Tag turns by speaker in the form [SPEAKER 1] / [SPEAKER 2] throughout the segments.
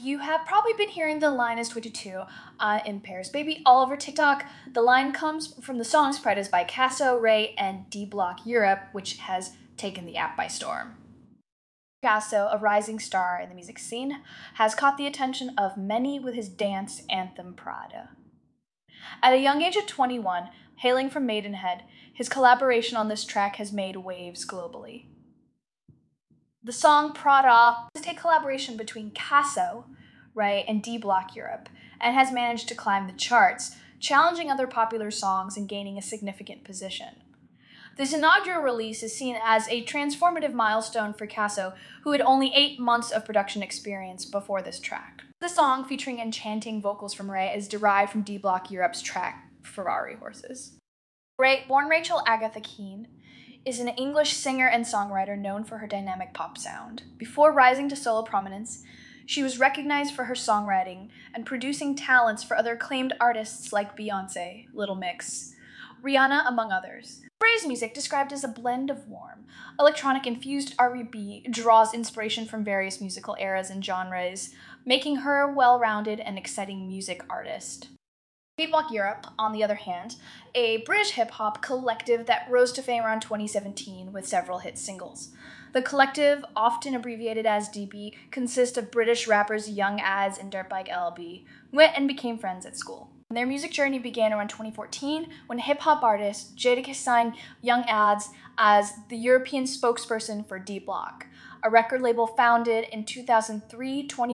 [SPEAKER 1] You have probably been hearing the line is 22 uh, in Paris Baby all over TikTok. The line comes from the song spread is by Cassö, RAYE, and D Block Europe, which has taken the app by storm. Cassö, a rising star in the music scene, has caught the attention of many with his dance anthem Prada. At a young age of 21, hailing from Maidenhead, his collaboration on this track has made waves globally. The song Prada is a collaboration between Cassö, RAYE, and D Block Europe, and has managed to climb the charts, challenging other popular songs and gaining a significant position. This inaugural release is seen as a transformative milestone for Cassö, who had only eight months of production experience before this track. The song, featuring enchanting vocals from RAYE, is derived from D Block Europe's track Ferrari Horses. RAYE, born Rachel Agatha Keen, is an English singer and songwriter known for her dynamic pop sound. Before rising to solo prominence, she was recognized for her songwriting and producing talents for other acclaimed artists like Beyonce, Little Mix, Rihanna, among others. RAYE's music, described as a blend of warm, electronic infused R&B, draws inspiration from various musical eras and genres, making her a well-rounded and exciting music artist. D Block Europe, on the other hand, a British hip hop collective that rose to fame around 2017 with several hit singles. The collective, often abbreviated as DB, consists of British rappers Young Adz and Dirtbike LB, who met and became friends at school. Their music journey began around 2014 when hip hop artist Jadakiss signed Young Adz as the European spokesperson for D Block, a record label founded in 2003 20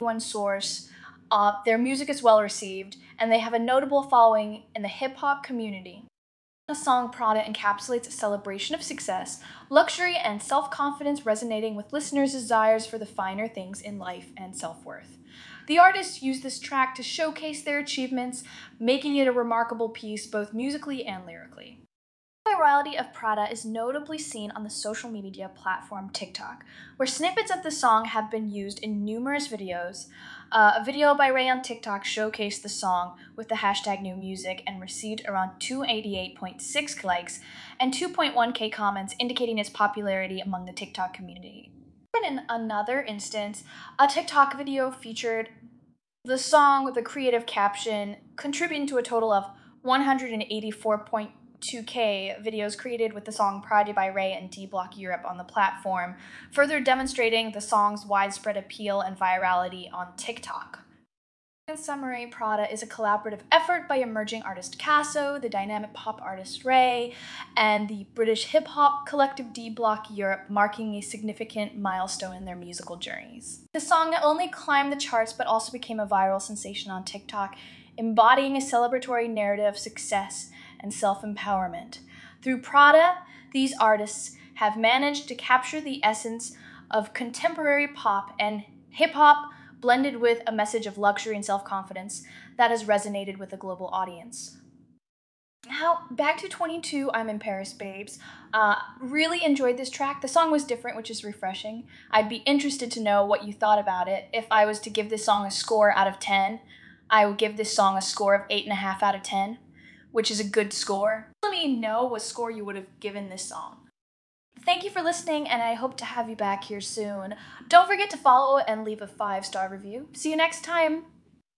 [SPEAKER 1] One source. Uh, their music is well received, and they have a notable following in the hip hop community. The song Prada encapsulates a celebration of success, luxury, and self confidence, resonating with listeners' desires for the finer things in life and self worth. The artists use this track to showcase their achievements, making it a remarkable piece both musically and lyrically. The virality of Prada is notably seen on the social media platform TikTok, where snippets of the song have been used in numerous videos. Uh, a video by RAYE on TikTok showcased the song with the hashtag new music and received around 288.6 likes and 2.1k comments, indicating its popularity among the TikTok community. In another instance, a TikTok video featured the song with a creative caption, contributing to a total of 184.2k videos created with the song Prada by RAYE and D Block Europe on the platform, further demonstrating the song's widespread appeal and virality on TikTok. In summary, Prada is a collaborative effort by emerging artist Cassö, the dynamic pop artist RAYE, and the British hip hop collective D Block Europe, marking a significant milestone in their musical journeys. The song not only climbed the charts but also became a viral sensation on TikTok, embodying a celebratory narrative of success and self empowerment. Through Prada, these artists have managed to capture the essence of contemporary pop and hip hop blended with a message of luxury and self confidence that has resonated with a global audience. Now, back to 22, I'm in Paris, babes. Uh, really enjoyed this track. The song was different, which is refreshing. I'd be interested to know what you thought about it. If I was to give this song a score out of 10, I would give this song a score of 8.5 out of 10, which is a good score. Let me know what score you would have given this song. Thank you for listening, and I hope to have you back here soon. Don't forget to follow and leave a five star review. See you next time.